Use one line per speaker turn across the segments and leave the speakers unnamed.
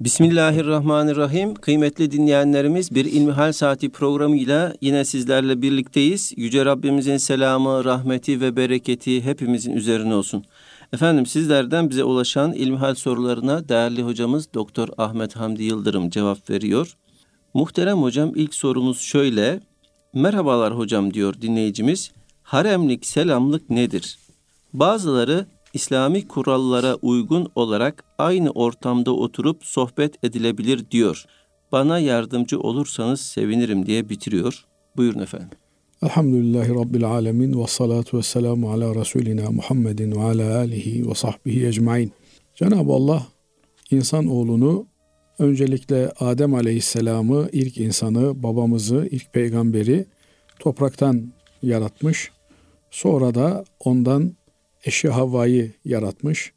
Bismillahirrahmanirrahim. Kıymetli dinleyenlerimiz bir İlmihal Saati programıyla yine sizlerle birlikteyiz. Yüce Rabbimizin selamı, rahmeti ve bereketi hepimizin üzerine olsun. Efendim sizlerden bize ulaşan İlmihal sorularına değerli hocamız Doktor Ahmet Hamdi Yıldırım cevap veriyor. Muhterem hocam ilk sorumuz şöyle. Merhabalar hocam diyor dinleyicimiz. Haremlik selamlık nedir? Bazıları İslami kurallara uygun olarak aynı ortamda oturup sohbet edilebilir diyor. Bana yardımcı olursanız sevinirim diye bitiriyor. Buyurun efendim.
Elhamdülillahi Rabbil alemin ve salatu ve selamu ala Resulina Muhammedin ve ala alihi ve sahbihi ecmain. Cenab-ı Allah insan oğlunu öncelikle Adem aleyhisselamı, ilk insanı, babamızı, ilk peygamberi topraktan yaratmış. Sonra da ondan eşi Havva'yı yaratmış.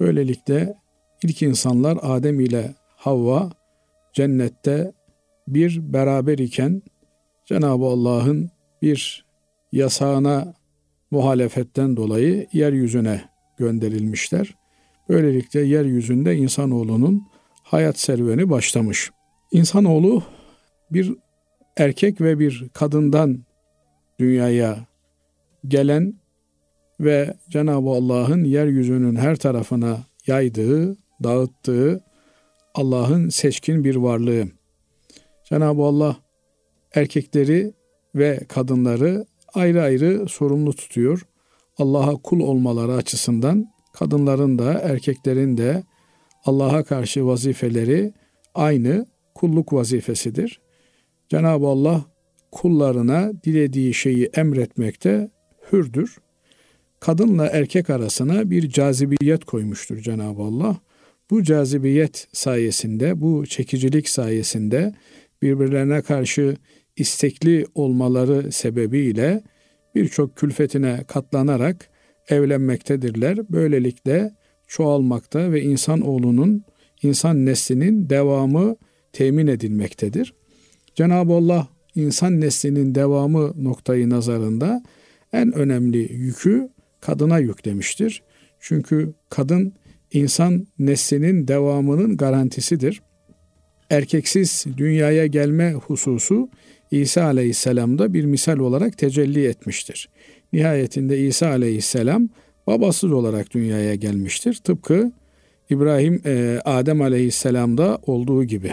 Böylelikle ilk insanlar Adem ile Havva cennette bir beraber iken Cenab-ı Allah'ın bir yasağına muhalefetten dolayı yeryüzüne gönderilmişler. Böylelikle yeryüzünde insanoğlunun hayat serüveni başlamış. İnsanoğlu bir erkek ve bir kadından dünyaya gelen ve Cenab-ı Allah'ın yeryüzünün her tarafına yaydığı, dağıttığı Allah'ın seçkin bir varlığı. Cenab-ı Allah erkekleri ve kadınları ayrı ayrı sorumlu tutuyor. Allah'a kul olmaları açısından kadınların da erkeklerin de Allah'a karşı vazifeleri aynı kulluk vazifesidir. Cenab-ı Allah kullarına dilediği şeyi emretmekte hürdür kadınla erkek arasına bir cazibiyet koymuştur Cenab-ı Allah. Bu cazibiyet sayesinde, bu çekicilik sayesinde birbirlerine karşı istekli olmaları sebebiyle birçok külfetine katlanarak evlenmektedirler. Böylelikle çoğalmakta ve insan oğlunun, insan neslinin devamı temin edilmektedir. Cenab-ı Allah insan neslinin devamı noktayı nazarında en önemli yükü kadına yüklemiştir. Çünkü kadın insan neslinin devamının garantisidir. Erkeksiz dünyaya gelme hususu İsa aleyhisselamda bir misal olarak tecelli etmiştir. Nihayetinde İsa aleyhisselam babasız olarak dünyaya gelmiştir. Tıpkı İbrahim, e, Adem aleyhisselamda olduğu gibi.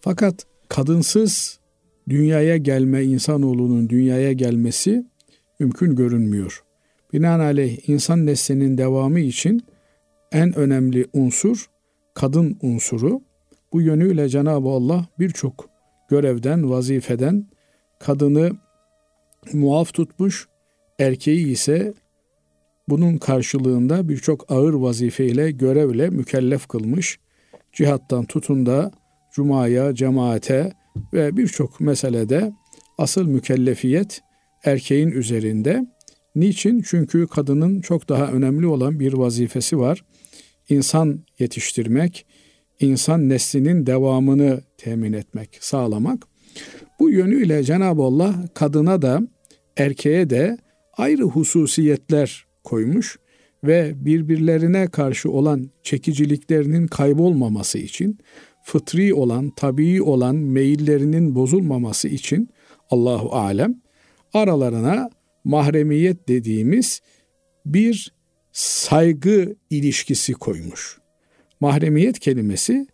Fakat kadınsız dünyaya gelme, insanoğlunun dünyaya gelmesi mümkün görünmüyor. Binaenaleyh insan neslinin devamı için en önemli unsur kadın unsuru. Bu yönüyle Cenab-ı Allah birçok görevden, vazifeden kadını muaf tutmuş, erkeği ise bunun karşılığında birçok ağır vazifeyle, görevle mükellef kılmış. Cihattan tutun da cumaya, cemaate ve birçok meselede asıl mükellefiyet erkeğin üzerinde. Niçin? Çünkü kadının çok daha önemli olan bir vazifesi var. İnsan yetiştirmek, insan neslinin devamını temin etmek, sağlamak. Bu yönüyle Cenab-ı Allah kadına da erkeğe de ayrı hususiyetler koymuş ve birbirlerine karşı olan çekiciliklerinin kaybolmaması için, fıtri olan, tabii olan meyillerinin bozulmaması için Allahu alem aralarına mahremiyet dediğimiz bir saygı ilişkisi koymuş. Mahremiyet kelimesi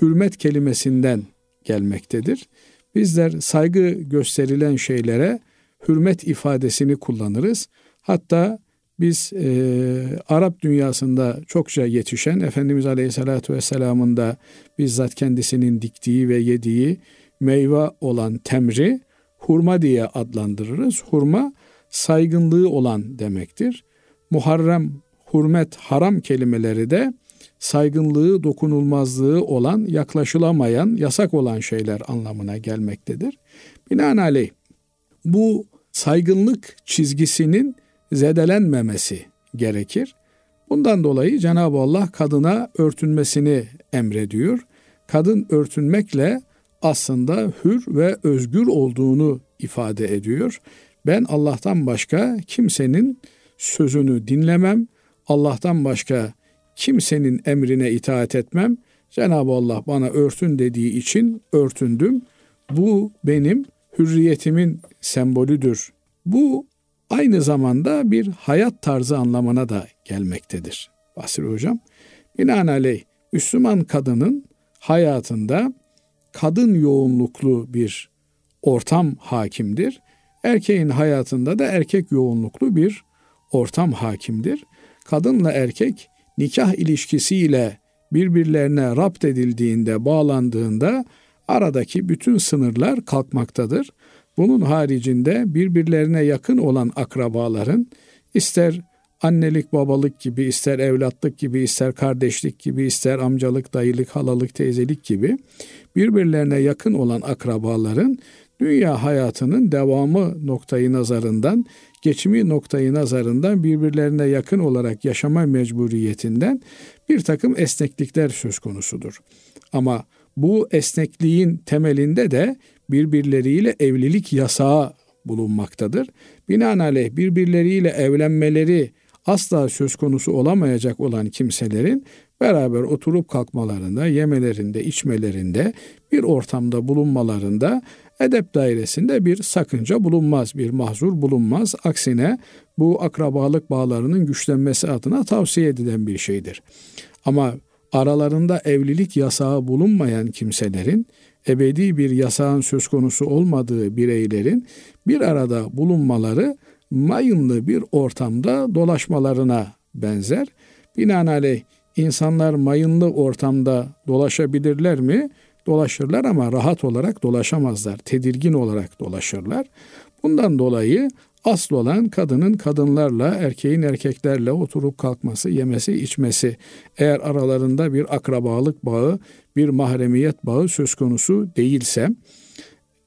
hürmet kelimesinden gelmektedir. Bizler saygı gösterilen şeylere hürmet ifadesini kullanırız. Hatta biz e, Arap dünyasında çokça yetişen Efendimiz Aleyhisselatü Vesselam'ın da bizzat kendisinin diktiği ve yediği meyve olan temri hurma diye adlandırırız. Hurma saygınlığı olan demektir. Muharrem, hürmet, haram kelimeleri de saygınlığı, dokunulmazlığı olan, yaklaşılamayan, yasak olan şeyler anlamına gelmektedir. Binaenaleyh bu saygınlık çizgisinin zedelenmemesi gerekir. Bundan dolayı Cenab-ı Allah kadına örtünmesini emrediyor. Kadın örtünmekle aslında hür ve özgür olduğunu ifade ediyor. Ben Allah'tan başka kimsenin sözünü dinlemem. Allah'tan başka kimsenin emrine itaat etmem. Cenab-ı Allah bana örtün dediği için örtündüm. Bu benim hürriyetimin sembolüdür. Bu aynı zamanda bir hayat tarzı anlamına da gelmektedir. Basri Hocam, binaenaleyh Müslüman kadının hayatında kadın yoğunluklu bir ortam hakimdir. Erkeğin hayatında da erkek yoğunluklu bir ortam hakimdir. Kadınla erkek nikah ilişkisiyle birbirlerine rapt edildiğinde, bağlandığında aradaki bütün sınırlar kalkmaktadır. Bunun haricinde birbirlerine yakın olan akrabaların ister annelik babalık gibi, ister evlatlık gibi, ister kardeşlik gibi, ister amcalık, dayılık, halalık, teyzelik gibi birbirlerine yakın olan akrabaların dünya hayatının devamı noktayı nazarından, geçimi noktayı nazarından birbirlerine yakın olarak yaşama mecburiyetinden bir takım esneklikler söz konusudur. Ama bu esnekliğin temelinde de birbirleriyle evlilik yasağı bulunmaktadır. Binaenaleyh birbirleriyle evlenmeleri asla söz konusu olamayacak olan kimselerin beraber oturup kalkmalarında, yemelerinde, içmelerinde, bir ortamda bulunmalarında edep dairesinde bir sakınca bulunmaz, bir mahzur bulunmaz. Aksine bu akrabalık bağlarının güçlenmesi adına tavsiye edilen bir şeydir. Ama aralarında evlilik yasağı bulunmayan kimselerin, ebedi bir yasağın söz konusu olmadığı bireylerin bir arada bulunmaları mayınlı bir ortamda dolaşmalarına benzer. Binaenaleyh insanlar mayınlı ortamda dolaşabilirler mi? Dolaşırlar ama rahat olarak dolaşamazlar. Tedirgin olarak dolaşırlar. Bundan dolayı asıl olan kadının kadınlarla, erkeğin erkeklerle oturup kalkması, yemesi, içmesi. Eğer aralarında bir akrabalık bağı, bir mahremiyet bağı söz konusu değilse,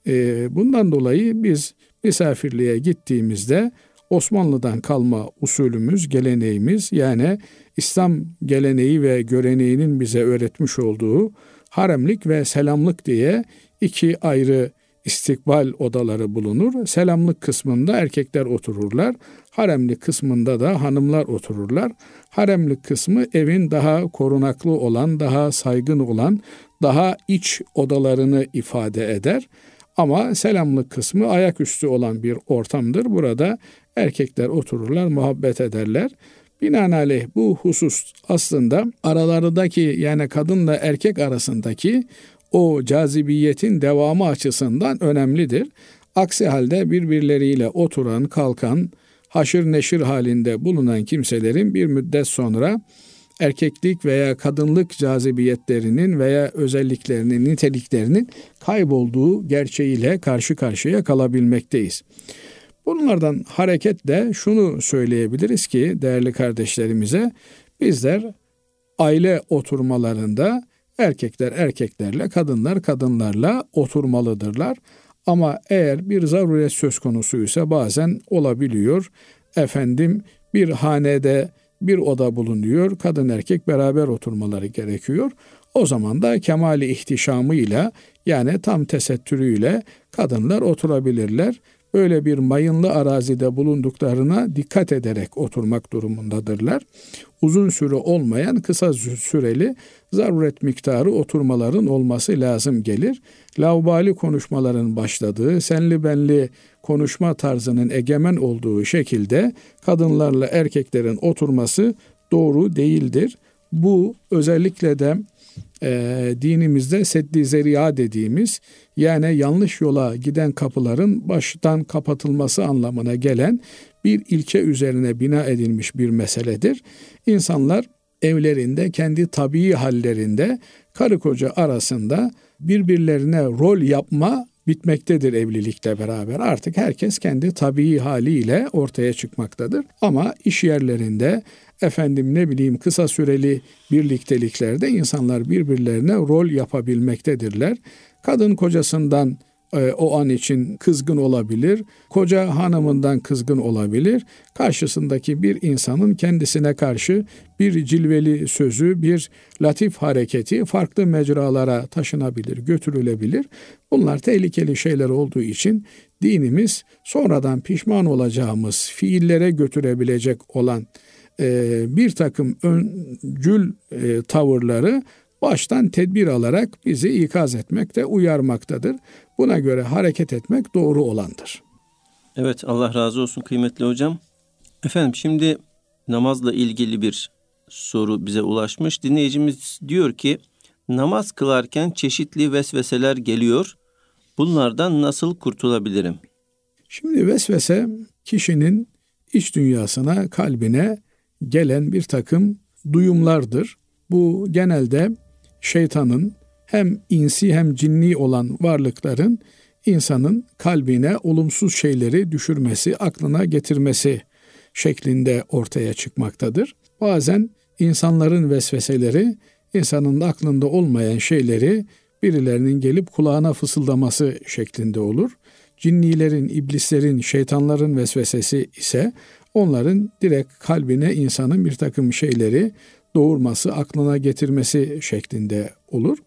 e, bundan dolayı biz misafirliğe gittiğimizde Osmanlı'dan kalma usulümüz, geleneğimiz yani İslam geleneği ve göreneğinin bize öğretmiş olduğu haremlik ve selamlık diye iki ayrı istikbal odaları bulunur. Selamlık kısmında erkekler otururlar. Haremlik kısmında da hanımlar otururlar. Haremlik kısmı evin daha korunaklı olan, daha saygın olan, daha iç odalarını ifade eder. Ama selamlık kısmı ayaküstü olan bir ortamdır. Burada erkekler otururlar, muhabbet ederler. Binaenaleyh bu husus aslında aralarındaki yani kadınla erkek arasındaki o cazibiyetin devamı açısından önemlidir. Aksi halde birbirleriyle oturan, kalkan, haşır neşir halinde bulunan kimselerin bir müddet sonra erkeklik veya kadınlık cazibiyetlerinin veya özelliklerinin, niteliklerinin kaybolduğu gerçeğiyle karşı karşıya kalabilmekteyiz. Bunlardan hareketle şunu söyleyebiliriz ki değerli kardeşlerimize bizler aile oturmalarında erkekler erkeklerle, kadınlar kadınlarla oturmalıdırlar. Ama eğer bir zaruret söz konusuysa bazen olabiliyor. Efendim bir hanede bir oda bulunuyor. Kadın erkek beraber oturmaları gerekiyor. O zaman da kemali ihtişamıyla yani tam tesettürüyle kadınlar oturabilirler. Öyle bir mayınlı arazide bulunduklarına dikkat ederek oturmak durumundadırlar. Uzun süre olmayan kısa süreli zaruret miktarı oturmaların olması lazım gelir. Laubali konuşmaların başladığı, senli benli konuşma tarzının egemen olduğu şekilde kadınlarla erkeklerin oturması doğru değildir. Bu özellikle de e, dinimizde seddi zeriya dediğimiz yani yanlış yola giden kapıların baştan kapatılması anlamına gelen bir ilke üzerine bina edilmiş bir meseledir. İnsanlar evlerinde kendi tabii hallerinde karı koca arasında birbirlerine rol yapma bitmektedir evlilikle beraber. Artık herkes kendi tabii haliyle ortaya çıkmaktadır. Ama iş yerlerinde efendim ne bileyim kısa süreli birlikteliklerde insanlar birbirlerine rol yapabilmektedirler. Kadın kocasından o an için kızgın olabilir. Koca hanımından kızgın olabilir. Karşısındaki bir insanın kendisine karşı bir cilveli sözü, bir latif hareketi farklı mecralara taşınabilir, götürülebilir. Bunlar tehlikeli şeyler olduğu için dinimiz sonradan pişman olacağımız fiillere götürebilecek olan e, bir takım öncül e, tavırları baştan tedbir alarak bizi ikaz etmekte, uyarmaktadır. Buna göre hareket etmek doğru olandır.
Evet Allah razı olsun kıymetli hocam. Efendim şimdi namazla ilgili bir soru bize ulaşmış. Dinleyicimiz diyor ki namaz kılarken çeşitli vesveseler geliyor. Bunlardan nasıl kurtulabilirim?
Şimdi vesvese kişinin iç dünyasına, kalbine gelen bir takım duyumlardır. Bu genelde şeytanın hem insi hem cinni olan varlıkların insanın kalbine olumsuz şeyleri düşürmesi, aklına getirmesi şeklinde ortaya çıkmaktadır. Bazen insanların vesveseleri insanın aklında olmayan şeyleri birilerinin gelip kulağına fısıldaması şeklinde olur. Cinnilerin, iblislerin, şeytanların vesvesesi ise onların direkt kalbine insanın bir takım şeyleri doğurması, aklına getirmesi şeklinde olur.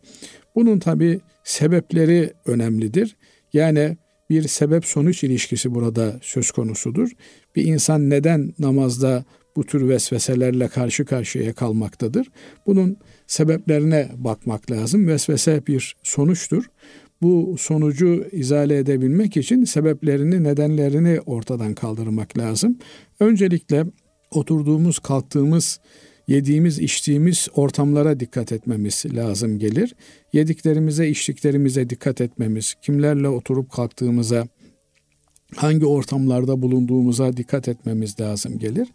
Bunun tabi sebepleri önemlidir. Yani bir sebep sonuç ilişkisi burada söz konusudur. Bir insan neden namazda bu tür vesveselerle karşı karşıya kalmaktadır? Bunun sebeplerine bakmak lazım. Vesvese bir sonuçtur. Bu sonucu izale edebilmek için sebeplerini, nedenlerini ortadan kaldırmak lazım. Öncelikle oturduğumuz, kalktığımız yediğimiz, içtiğimiz ortamlara dikkat etmemiz lazım gelir. Yediklerimize, içtiklerimize dikkat etmemiz, kimlerle oturup kalktığımıza, hangi ortamlarda bulunduğumuza dikkat etmemiz lazım gelir.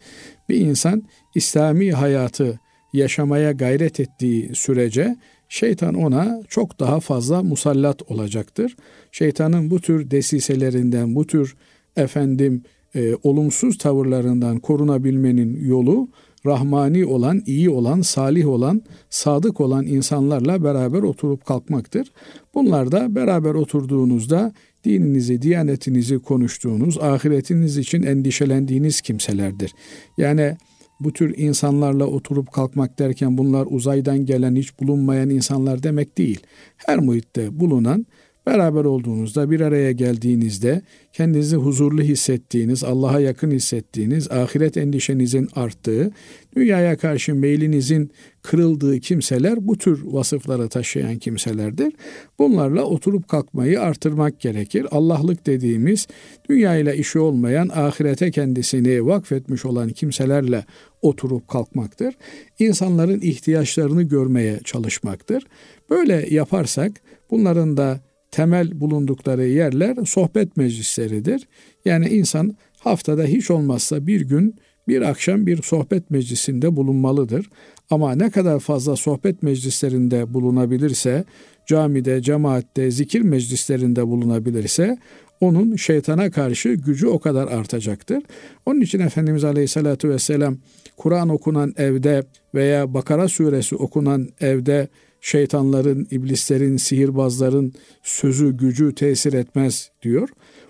Bir insan İslami hayatı yaşamaya gayret ettiği sürece şeytan ona çok daha fazla musallat olacaktır. Şeytanın bu tür desiselerinden, bu tür efendim e, olumsuz tavırlarından korunabilmenin yolu rahmani olan, iyi olan, salih olan, sadık olan insanlarla beraber oturup kalkmaktır. Bunlar da beraber oturduğunuzda dininizi, diyanetinizi konuştuğunuz, ahiretiniz için endişelendiğiniz kimselerdir. Yani bu tür insanlarla oturup kalkmak derken bunlar uzaydan gelen hiç bulunmayan insanlar demek değil. Her muhitte bulunan Beraber olduğunuzda, bir araya geldiğinizde kendinizi huzurlu hissettiğiniz, Allah'a yakın hissettiğiniz, ahiret endişenizin arttığı, dünyaya karşı meylinizin kırıldığı kimseler bu tür vasıfları taşıyan kimselerdir. Bunlarla oturup kalkmayı artırmak gerekir. Allah'lık dediğimiz dünya ile işi olmayan, ahirete kendisini vakfetmiş olan kimselerle oturup kalkmaktır. İnsanların ihtiyaçlarını görmeye çalışmaktır. Böyle yaparsak bunların da temel bulundukları yerler sohbet meclisleridir. Yani insan haftada hiç olmazsa bir gün bir akşam bir sohbet meclisinde bulunmalıdır. Ama ne kadar fazla sohbet meclislerinde bulunabilirse, camide, cemaatte, zikir meclislerinde bulunabilirse onun şeytana karşı gücü o kadar artacaktır. Onun için Efendimiz Aleyhisselatü Vesselam Kur'an okunan evde veya Bakara suresi okunan evde şeytanların, iblislerin, sihirbazların sözü, gücü tesir etmez diyor.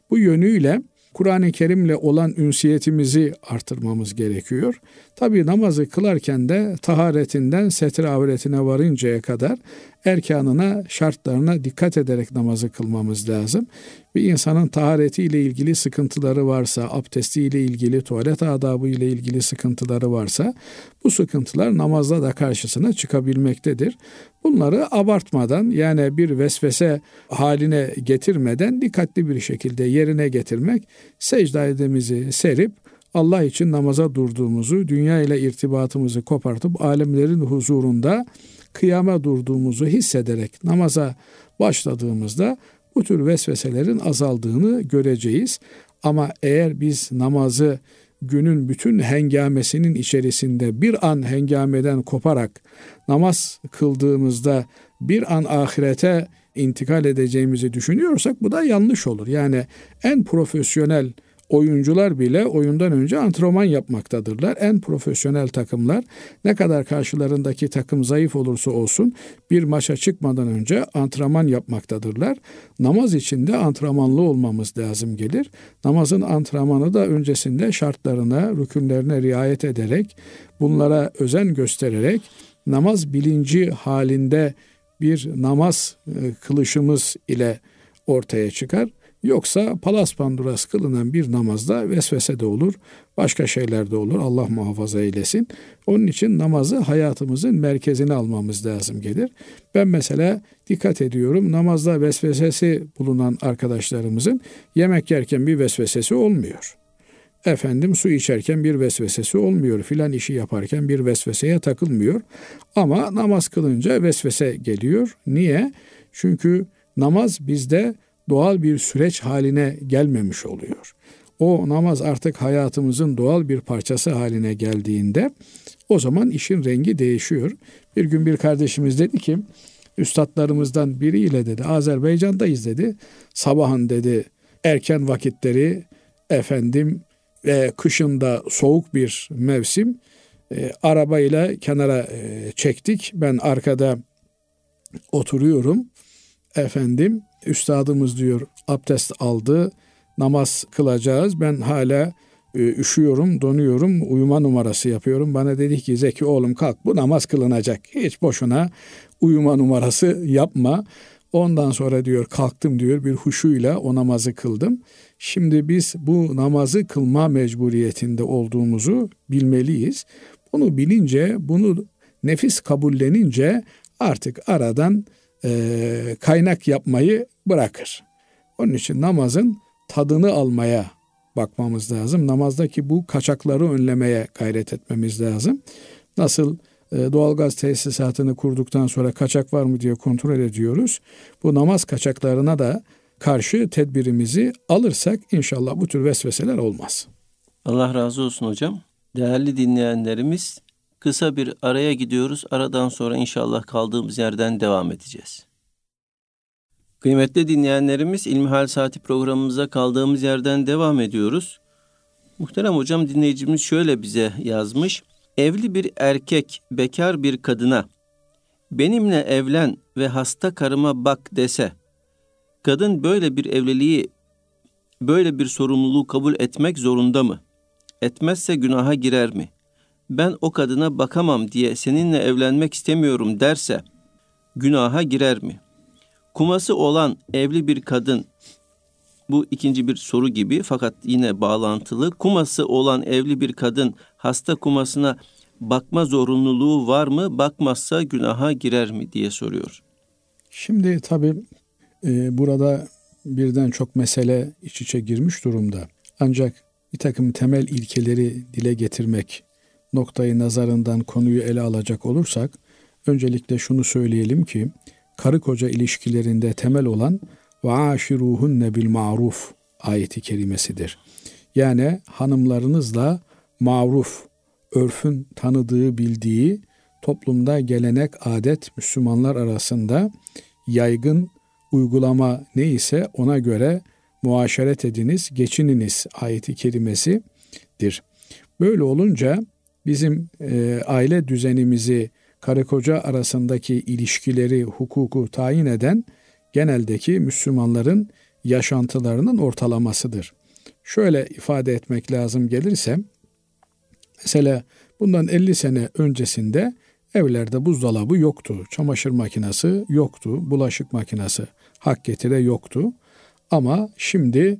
Bu yönüyle Kur'an-ı Kerim'le olan ünsiyetimizi artırmamız gerekiyor. Tabi namazı kılarken de taharetinden setir avretine varıncaya kadar erkanına, şartlarına dikkat ederek namazı kılmamız lazım. Bir insanın taharetiyle ilgili sıkıntıları varsa, abdestiyle ilgili, tuvalet adabı ile ilgili sıkıntıları varsa bu sıkıntılar namazda da karşısına çıkabilmektedir. Bunları abartmadan yani bir vesvese haline getirmeden dikkatli bir şekilde yerine getirmek, secde edemizi serip Allah için namaza durduğumuzu, dünya ile irtibatımızı kopartıp alemlerin huzurunda kıyama durduğumuzu hissederek namaza başladığımızda bu tür vesveselerin azaldığını göreceğiz. Ama eğer biz namazı günün bütün hengamesinin içerisinde bir an hengameden koparak namaz kıldığımızda bir an ahirete intikal edeceğimizi düşünüyorsak bu da yanlış olur. Yani en profesyonel oyuncular bile oyundan önce antrenman yapmaktadırlar. En profesyonel takımlar ne kadar karşılarındaki takım zayıf olursa olsun bir maça çıkmadan önce antrenman yapmaktadırlar. Namaz için de antrenmanlı olmamız lazım gelir. Namazın antrenmanı da öncesinde şartlarına, rükünlerine riayet ederek, bunlara özen göstererek namaz bilinci halinde bir namaz e, kılışımız ile ortaya çıkar. Yoksa palas panduras kılınan bir namazda vesvese de olur, başka şeyler de olur. Allah muhafaza eylesin. Onun için namazı hayatımızın merkezine almamız lazım gelir. Ben mesela dikkat ediyorum namazda vesvesesi bulunan arkadaşlarımızın yemek yerken bir vesvesesi olmuyor. Efendim su içerken bir vesvesesi olmuyor. Filan işi yaparken bir vesveseye takılmıyor. Ama namaz kılınca vesvese geliyor. Niye? Çünkü namaz bizde doğal bir süreç haline gelmemiş oluyor. O namaz artık hayatımızın doğal bir parçası haline geldiğinde o zaman işin rengi değişiyor. Bir gün bir kardeşimiz dedi ki üstadlarımızdan biriyle dedi Azerbaycan'dayız dedi. Sabahın dedi erken vakitleri efendim ve kışında soğuk bir mevsim e, arabayla kenara e, çektik. Ben arkada oturuyorum. Efendim üstadımız diyor abdest aldı. Namaz kılacağız. Ben hala e, üşüyorum, donuyorum, uyuma numarası yapıyorum. Bana dedi ki Zeki oğlum kalk bu namaz kılınacak. Hiç boşuna uyuma numarası yapma. Ondan sonra diyor kalktım diyor bir huşuyla o namazı kıldım. Şimdi biz bu namazı kılma mecburiyetinde olduğumuzu bilmeliyiz. Bunu bilince, bunu nefis kabullenince artık aradan e, kaynak yapmayı bırakır. Onun için namazın tadını almaya bakmamız lazım. Namazdaki bu kaçakları önlemeye gayret etmemiz lazım. Nasıl e, doğalgaz tesisatını kurduktan sonra kaçak var mı diye kontrol ediyoruz. Bu namaz kaçaklarına da karşı tedbirimizi alırsak inşallah bu tür vesveseler olmaz.
Allah razı olsun hocam. Değerli dinleyenlerimiz kısa bir araya gidiyoruz. Aradan sonra inşallah kaldığımız yerden devam edeceğiz. Kıymetli dinleyenlerimiz İlmihal Saati programımıza kaldığımız yerden devam ediyoruz. Muhterem hocam dinleyicimiz şöyle bize yazmış. Evli bir erkek bekar bir kadına benimle evlen ve hasta karıma bak dese kadın böyle bir evliliği böyle bir sorumluluğu kabul etmek zorunda mı? Etmezse günaha girer mi? Ben o kadına bakamam diye seninle evlenmek istemiyorum derse günaha girer mi? Kuması olan evli bir kadın bu ikinci bir soru gibi fakat yine bağlantılı. Kuması olan evli bir kadın hasta kumasına bakma zorunluluğu var mı? Bakmazsa günaha girer mi diye soruyor.
Şimdi tabii e, burada birden çok mesele iç içe girmiş durumda. Ancak bir takım temel ilkeleri dile getirmek noktayı nazarından konuyu ele alacak olursak öncelikle şunu söyleyelim ki karı koca ilişkilerinde temel olan ve aşiruhunne bil maruf ayeti kerimesidir. Yani hanımlarınızla maruf, örfün tanıdığı, bildiği toplumda gelenek, adet Müslümanlar arasında yaygın uygulama neyse ona göre muaşeret ediniz, geçininiz ayeti kerimesidir. Böyle olunca bizim e, aile düzenimizi karı koca arasındaki ilişkileri, hukuku tayin eden geneldeki Müslümanların yaşantılarının ortalamasıdır. Şöyle ifade etmek lazım gelirse, mesela bundan 50 sene öncesinde evlerde buzdolabı yoktu, çamaşır makinesi yoktu, bulaşık makinesi hak getire yoktu. Ama şimdi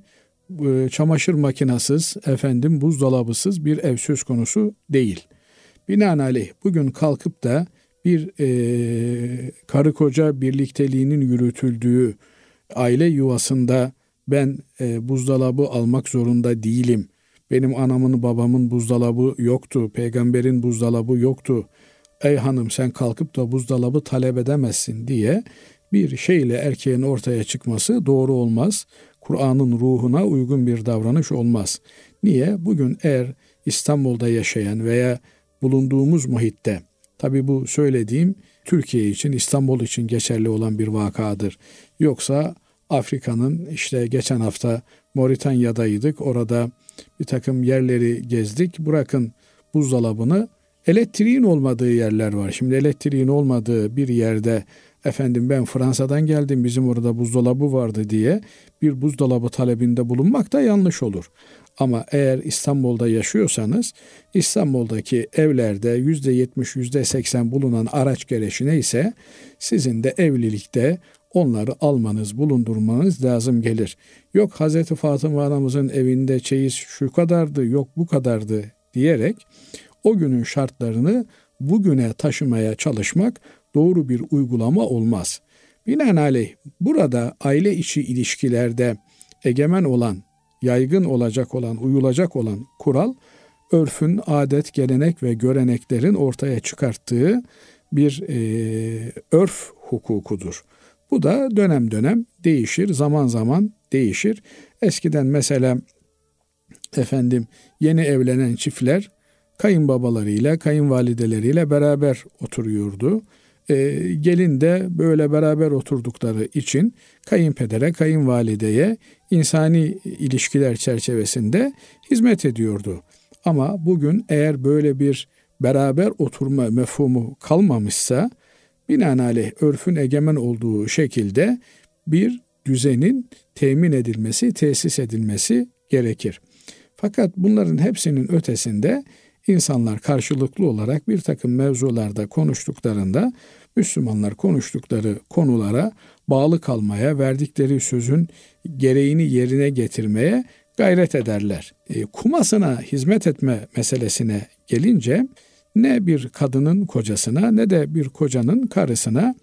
çamaşır makinasız, efendim buzdolabısız bir ev söz konusu değil. Binaenaleyh bugün kalkıp da bir e, karı koca birlikteliğinin yürütüldüğü aile yuvasında ben e, buzdolabı almak zorunda değilim. Benim anamın babamın buzdolabı yoktu, peygamberin buzdolabı yoktu. Ey hanım sen kalkıp da buzdolabı talep edemezsin diye bir şeyle erkeğin ortaya çıkması doğru olmaz. Kur'an'ın ruhuna uygun bir davranış olmaz. Niye? Bugün eğer İstanbul'da yaşayan veya bulunduğumuz muhitte tabi bu söylediğim Türkiye için İstanbul için geçerli olan bir vakadır. Yoksa Afrika'nın işte geçen hafta Moritanya'daydık. Orada bir takım yerleri gezdik. Bırakın buzdolabını elektriğin olmadığı yerler var. Şimdi elektriğin olmadığı bir yerde efendim ben Fransa'dan geldim bizim orada buzdolabı vardı diye bir buzdolabı talebinde bulunmak da yanlış olur. Ama eğer İstanbul'da yaşıyorsanız İstanbul'daki evlerde yüzde yetmiş yüzde seksen bulunan araç gereçi neyse sizin de evlilikte onları almanız, bulundurmanız lazım gelir. Yok Hazreti Fatıma anamızın evinde çeyiz şu kadardı, yok bu kadardı diyerek o günün şartlarını bugüne taşımaya çalışmak doğru bir uygulama olmaz. Binaenaleyh burada aile içi ilişkilerde egemen olan, yaygın olacak olan, uyulacak olan kural örfün, adet, gelenek ve göreneklerin ortaya çıkarttığı bir e, örf hukukudur. Bu da dönem dönem değişir, zaman zaman değişir. Eskiden mesela efendim yeni evlenen çiftler kayınbabalarıyla, kayınvalideleriyle beraber oturuyordu. E, gelin de böyle beraber oturdukları için kayınpedere, kayınvalideye insani ilişkiler çerçevesinde hizmet ediyordu. Ama bugün eğer böyle bir beraber oturma mefhumu kalmamışsa binaenaleyh örfün egemen olduğu şekilde bir düzenin temin edilmesi, tesis edilmesi gerekir. Fakat bunların hepsinin ötesinde insanlar karşılıklı olarak bir takım mevzularda konuştuklarında Müslümanlar konuştukları konulara bağlı kalmaya, verdikleri sözün gereğini yerine getirmeye gayret ederler. E, kumasına hizmet etme meselesine gelince ne bir kadının kocasına ne de bir kocanın karısına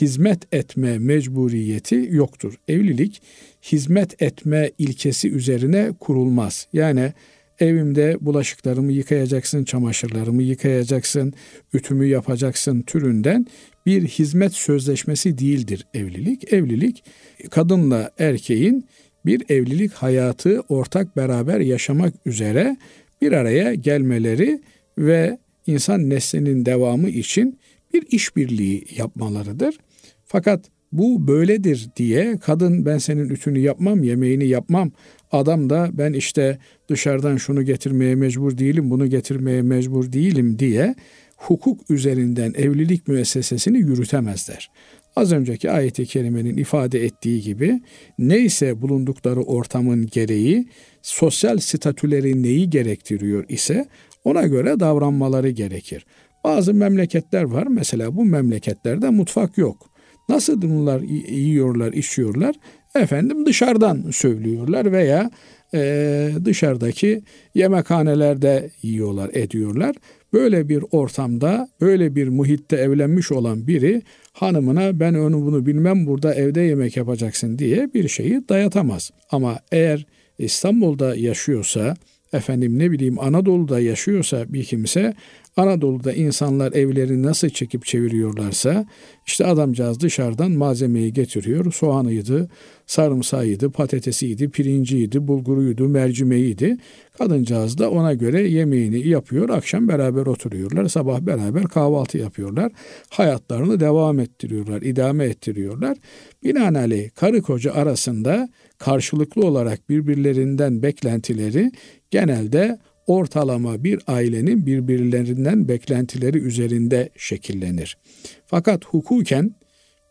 hizmet etme mecburiyeti yoktur. Evlilik hizmet etme ilkesi üzerine kurulmaz. Yani evimde bulaşıklarımı yıkayacaksın, çamaşırlarımı yıkayacaksın, ütümü yapacaksın türünden bir hizmet sözleşmesi değildir evlilik. Evlilik kadınla erkeğin bir evlilik hayatı ortak beraber yaşamak üzere bir araya gelmeleri ve insan neslinin devamı için bir işbirliği yapmalarıdır. Fakat bu böyledir diye kadın ben senin ütünü yapmam, yemeğini yapmam. Adam da ben işte dışarıdan şunu getirmeye mecbur değilim, bunu getirmeye mecbur değilim diye hukuk üzerinden evlilik müessesesini yürütemezler. Az önceki ayeti kerimenin ifade ettiği gibi neyse bulundukları ortamın gereği sosyal statüleri neyi gerektiriyor ise ona göre davranmaları gerekir. Bazı memleketler var mesela bu memleketlerde mutfak yok. Nasıl bunlar yiyorlar, içiyorlar? Efendim dışarıdan söylüyorlar veya e, dışarıdaki yemekhanelerde yiyorlar, ediyorlar. Böyle bir ortamda, böyle bir muhitte evlenmiş olan biri hanımına ben onu bunu bilmem burada evde yemek yapacaksın diye bir şeyi dayatamaz. Ama eğer İstanbul'da yaşıyorsa, efendim ne bileyim Anadolu'da yaşıyorsa bir kimse Anadolu'da insanlar evleri nasıl çekip çeviriyorlarsa işte adamcağız dışarıdan malzemeyi getiriyor. Soğanıydı, sarımsağıydı, patatesiydi, pirinciydi, bulguruydu, mercimeğiydi. Kadıncağız da ona göre yemeğini yapıyor. Akşam beraber oturuyorlar. Sabah beraber kahvaltı yapıyorlar. Hayatlarını devam ettiriyorlar, idame ettiriyorlar. Binaenaleyh karı koca arasında karşılıklı olarak birbirlerinden beklentileri genelde ortalama bir ailenin birbirlerinden beklentileri üzerinde şekillenir. Fakat hukuken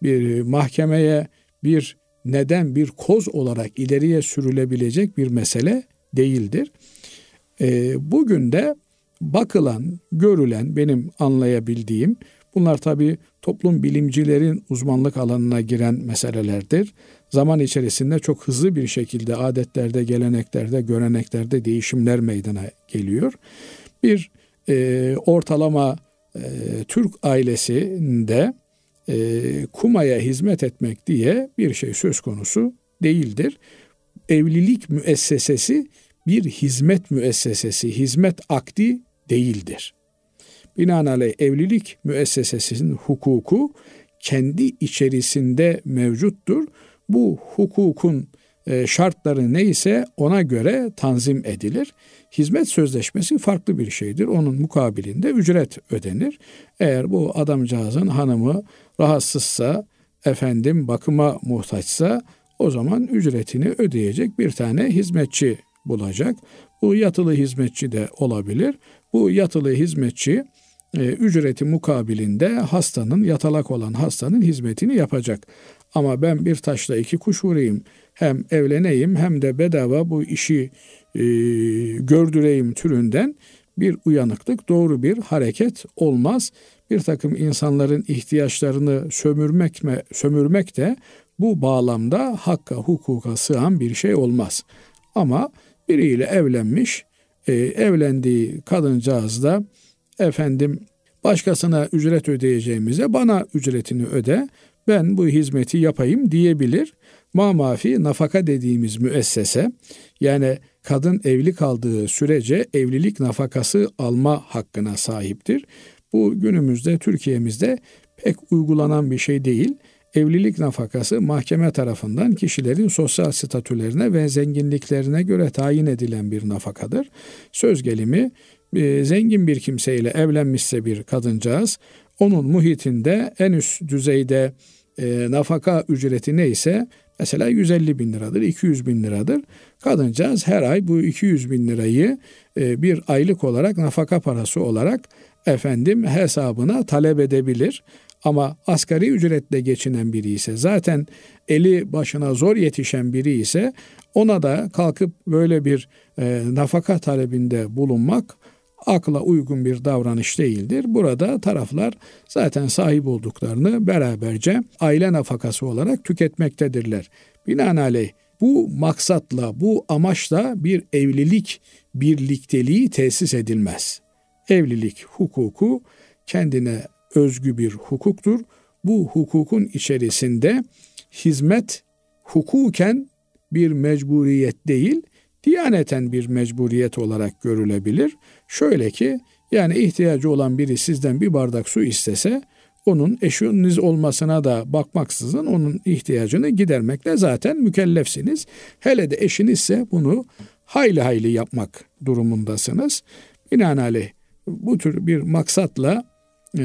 bir mahkemeye bir neden bir koz olarak ileriye sürülebilecek bir mesele değildir. E, bugün de bakılan, görülen benim anlayabildiğim bunlar tabi toplum bilimcilerin uzmanlık alanına giren meselelerdir zaman içerisinde çok hızlı bir şekilde adetlerde, geleneklerde, göreneklerde değişimler meydana geliyor. Bir e, ortalama e, Türk ailesinde e, kumaya hizmet etmek diye bir şey söz konusu değildir. Evlilik müessesesi bir hizmet müessesesi, hizmet akdi değildir. Binaenaleyh evlilik müessesesinin hukuku kendi içerisinde mevcuttur bu hukukun e, şartları neyse ona göre tanzim edilir. Hizmet sözleşmesi farklı bir şeydir. Onun mukabilinde ücret ödenir. Eğer bu adamcağızın hanımı rahatsızsa, efendim bakıma muhtaçsa o zaman ücretini ödeyecek bir tane hizmetçi bulacak. Bu yatılı hizmetçi de olabilir. Bu yatılı hizmetçi e, ücreti mukabilinde hastanın yatalak olan hastanın hizmetini yapacak. Ama ben bir taşla iki kuş vurayım hem evleneyim hem de bedava bu işi e, gördüreyim türünden bir uyanıklık, doğru bir hareket olmaz. Bir takım insanların ihtiyaçlarını sömürmek, mi, sömürmek de bu bağlamda hakka, hukuka sığan bir şey olmaz. Ama biriyle evlenmiş, e, evlendiği kadıncağız da efendim başkasına ücret ödeyeceğimize bana ücretini öde, ben bu hizmeti yapayım diyebilir. Ma mafi nafaka dediğimiz müessese yani kadın evli kaldığı sürece evlilik nafakası alma hakkına sahiptir. Bu günümüzde Türkiye'mizde pek uygulanan bir şey değil. Evlilik nafakası mahkeme tarafından kişilerin sosyal statülerine ve zenginliklerine göre tayin edilen bir nafakadır. Söz gelimi zengin bir kimseyle evlenmişse bir kadıncağız onun muhitinde en üst düzeyde e, nafaka ücreti neyse mesela 150 bin liradır, 200 bin liradır. Kadıncağız her ay bu 200 bin lirayı e, bir aylık olarak nafaka parası olarak efendim hesabına talep edebilir. Ama asgari ücretle geçinen biri ise zaten eli başına zor yetişen biri ise ona da kalkıp böyle bir e, nafaka talebinde bulunmak akla uygun bir davranış değildir. Burada taraflar zaten sahip olduklarını beraberce aile nafakası olarak tüketmektedirler. Binaenaleyh bu maksatla, bu amaçla bir evlilik birlikteliği tesis edilmez. Evlilik hukuku kendine özgü bir hukuktur. Bu hukukun içerisinde hizmet hukuken bir mecburiyet değil, diyaneten bir mecburiyet olarak görülebilir. Şöyle ki yani ihtiyacı olan biri sizden bir bardak su istese onun eşiniz olmasına da bakmaksızın onun ihtiyacını gidermekle zaten mükellefsiniz. Hele de eşinizse bunu hayli hayli yapmak durumundasınız. Binaenaleyh bu tür bir maksatla e,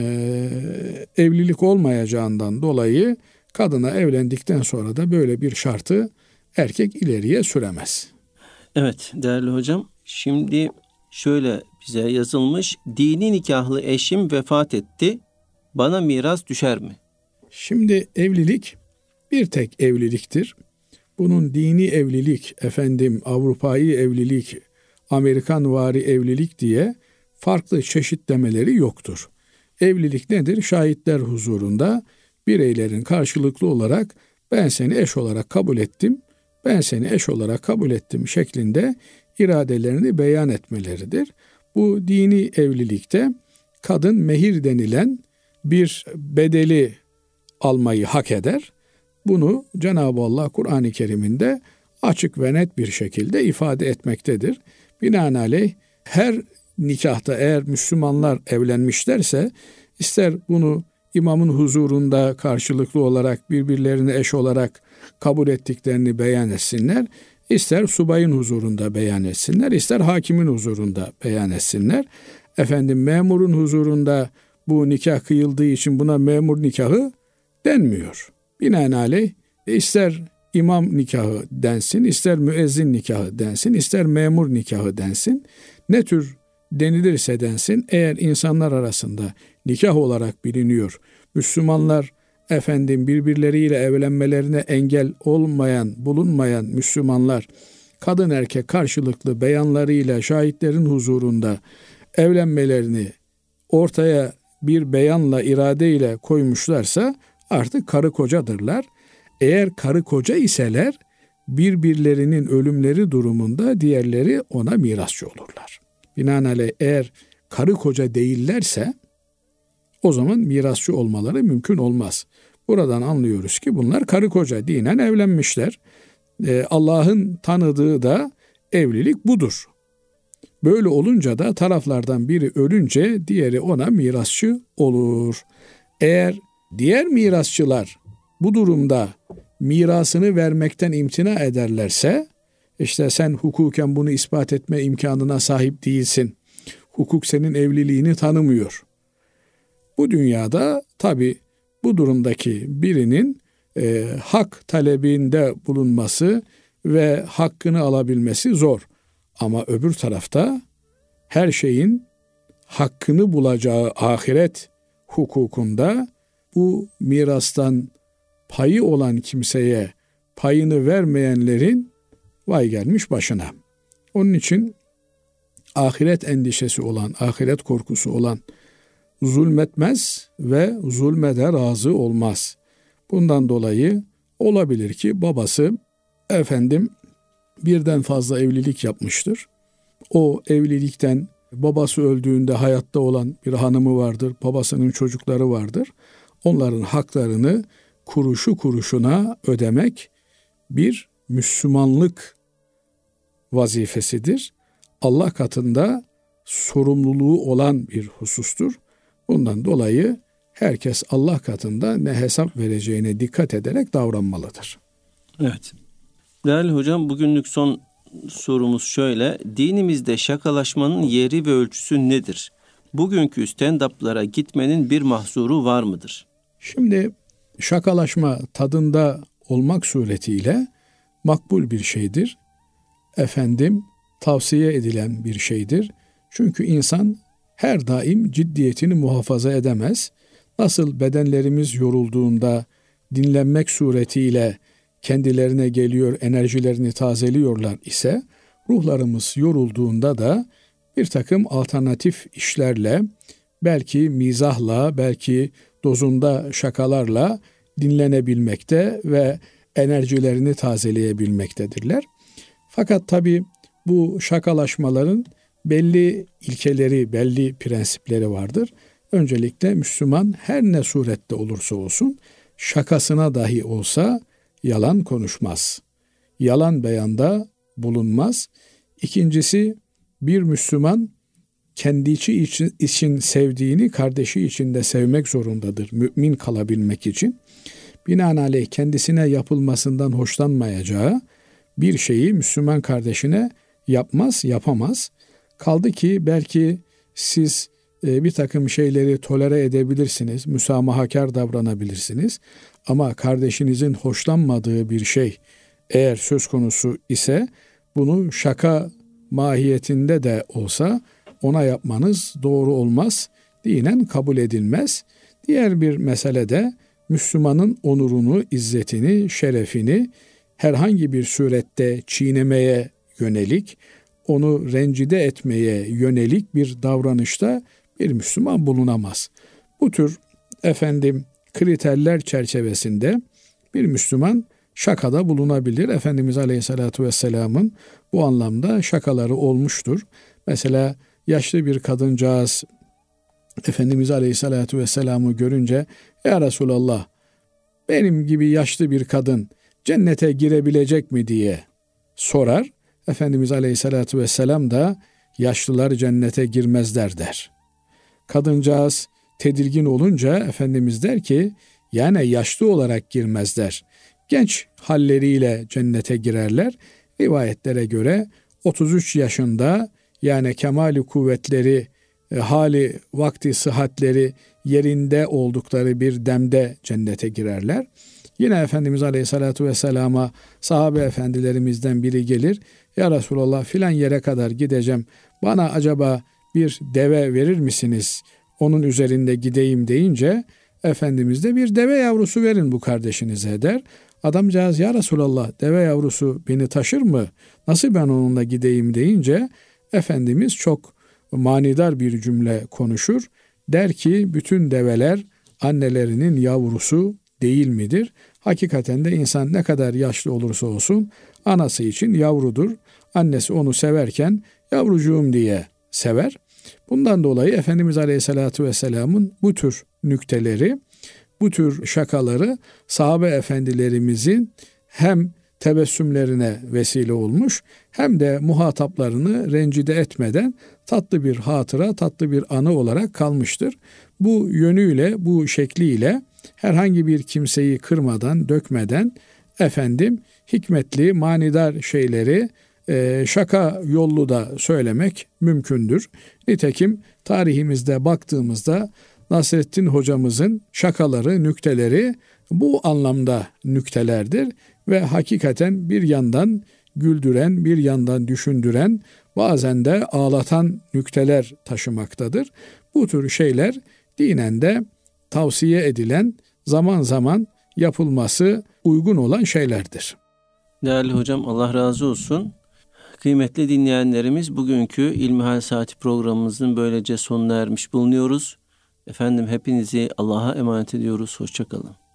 evlilik olmayacağından dolayı kadına evlendikten sonra da böyle bir şartı erkek ileriye süremez.
Evet değerli hocam şimdi şöyle bize yazılmış dini nikahlı eşim vefat etti bana miras düşer mi?
Şimdi evlilik bir tek evliliktir. Bunun dini evlilik, efendim Avrupa'yı evlilik, Amerikan vari evlilik diye farklı çeşitlemeleri yoktur. Evlilik nedir? Şahitler huzurunda bireylerin karşılıklı olarak ben seni eş olarak kabul ettim, ben seni eş olarak kabul ettim şeklinde iradelerini beyan etmeleridir. Bu dini evlilikte kadın mehir denilen bir bedeli almayı hak eder. Bunu Cenab-ı Allah Kur'an-ı Kerim'inde açık ve net bir şekilde ifade etmektedir. Binaenaleyh her nikahta eğer Müslümanlar evlenmişlerse ister bunu imamın huzurunda karşılıklı olarak birbirlerine eş olarak kabul ettiklerini beyan etsinler. ister subayın huzurunda beyan etsinler, ister hakimin huzurunda beyan etsinler. Efendim memurun huzurunda bu nikah kıyıldığı için buna memur nikahı denmiyor. Binaenaleyh ister imam nikahı densin, ister müezzin nikahı densin, ister memur nikahı densin. Ne tür denilirse densin eğer insanlar arasında nikah olarak biliniyor. Müslümanlar efendim birbirleriyle evlenmelerine engel olmayan, bulunmayan Müslümanlar kadın erkek karşılıklı beyanlarıyla şahitlerin huzurunda evlenmelerini ortaya bir beyanla, iradeyle koymuşlarsa artık karı kocadırlar. Eğer karı koca iseler birbirlerinin ölümleri durumunda diğerleri ona mirasçı olurlar. Binaenaleyh eğer karı koca değillerse o zaman mirasçı olmaları mümkün olmaz. Buradan anlıyoruz ki bunlar karı koca dinen evlenmişler. Ee, Allah'ın tanıdığı da evlilik budur. Böyle olunca da taraflardan biri ölünce diğeri ona mirasçı olur. Eğer diğer mirasçılar bu durumda mirasını vermekten imtina ederlerse işte sen hukuken bunu ispat etme imkanına sahip değilsin. Hukuk senin evliliğini tanımıyor. Bu dünyada tabi bu durumdaki birinin e, hak talebinde bulunması ve hakkını alabilmesi zor. Ama öbür tarafta her şeyin hakkını bulacağı ahiret hukukunda bu mirastan payı olan kimseye payını vermeyenlerin vay gelmiş başına. Onun için ahiret endişesi olan, ahiret korkusu olan zulmetmez ve zulmede razı olmaz. Bundan dolayı olabilir ki babası efendim birden fazla evlilik yapmıştır. O evlilikten babası öldüğünde hayatta olan bir hanımı vardır, babasının çocukları vardır. Onların haklarını kuruşu kuruşuna ödemek bir Müslümanlık vazifesidir. Allah katında sorumluluğu olan bir husustur. Bundan dolayı herkes Allah katında ne hesap vereceğine dikkat ederek davranmalıdır.
Evet. Değerli hocam bugünlük son sorumuz şöyle. Dinimizde şakalaşmanın yeri ve ölçüsü nedir? Bugünkü stand-up'lara gitmenin bir mahzuru var mıdır?
Şimdi şakalaşma tadında olmak suretiyle makbul bir şeydir. Efendim tavsiye edilen bir şeydir. Çünkü insan her daim ciddiyetini muhafaza edemez. Nasıl bedenlerimiz yorulduğunda dinlenmek suretiyle kendilerine geliyor, enerjilerini tazeliyorlar ise ruhlarımız yorulduğunda da bir takım alternatif işlerle, belki mizahla, belki dozunda şakalarla dinlenebilmekte ve enerjilerini tazeleyebilmektedirler. Fakat tabi bu şakalaşmaların belli ilkeleri, belli prensipleri vardır. Öncelikle Müslüman her ne surette olursa olsun şakasına dahi olsa yalan konuşmaz. Yalan beyanda bulunmaz. İkincisi bir Müslüman kendi içi için, için sevdiğini kardeşi için de sevmek zorundadır. Mümin kalabilmek için. Binaenaleyh kendisine yapılmasından hoşlanmayacağı bir şeyi Müslüman kardeşine yapmaz, yapamaz. Kaldı ki belki siz e, bir takım şeyleri tolere edebilirsiniz, müsamahakar davranabilirsiniz. Ama kardeşinizin hoşlanmadığı bir şey eğer söz konusu ise bunu şaka mahiyetinde de olsa ona yapmanız doğru olmaz. Dinen kabul edilmez. Diğer bir mesele de Müslümanın onurunu, izzetini, şerefini herhangi bir surette çiğnemeye yönelik, onu rencide etmeye yönelik bir davranışta bir Müslüman bulunamaz. Bu tür efendim kriterler çerçevesinde bir Müslüman şakada bulunabilir. Efendimiz Aleyhisselatü Vesselam'ın bu anlamda şakaları olmuştur. Mesela yaşlı bir kadıncağız Efendimiz Aleyhisselatü Vesselam'ı görünce Ya Resulallah benim gibi yaşlı bir kadın cennete girebilecek mi diye sorar. Efendimiz Aleyhisselatü Vesselam da yaşlılar cennete girmezler der. Kadıncağız tedirgin olunca Efendimiz der ki yani yaşlı olarak girmezler. Genç halleriyle cennete girerler. Rivayetlere göre 33 yaşında yani kemali kuvvetleri, e, hali, vakti, sıhhatleri yerinde oldukları bir demde cennete girerler. Yine Efendimiz Aleyhisselatü Vesselam'a sahabe efendilerimizden biri gelir. Ya Resulallah filan yere kadar gideceğim. Bana acaba bir deve verir misiniz? Onun üzerinde gideyim deyince Efendimiz de bir deve yavrusu verin bu kardeşinize der. Adamcağız ya Resulallah deve yavrusu beni taşır mı? Nasıl ben onunla gideyim deyince Efendimiz çok manidar bir cümle konuşur. Der ki bütün develer annelerinin yavrusu değil midir? Hakikaten de insan ne kadar yaşlı olursa olsun anası için yavrudur. Annesi onu severken yavrucuğum diye sever. Bundan dolayı Efendimiz Aleyhisselatü Vesselam'ın bu tür nükteleri, bu tür şakaları sahabe efendilerimizin hem tebessümlerine vesile olmuş hem de muhataplarını rencide etmeden tatlı bir hatıra, tatlı bir anı olarak kalmıştır. Bu yönüyle, bu şekliyle herhangi bir kimseyi kırmadan, dökmeden efendim hikmetli, manidar şeyleri e, şaka yollu da söylemek mümkündür. Nitekim tarihimizde baktığımızda Nasrettin hocamızın şakaları, nükteleri bu anlamda nüktelerdir ve hakikaten bir yandan güldüren, bir yandan düşündüren, bazen de ağlatan nükteler taşımaktadır. Bu tür şeyler dinen de tavsiye edilen zaman zaman yapılması uygun olan şeylerdir.
Değerli hocam Allah razı olsun. Kıymetli dinleyenlerimiz bugünkü İlmihal Saati programımızın böylece sonuna ermiş bulunuyoruz. Efendim hepinizi Allah'a emanet ediyoruz. Hoşçakalın.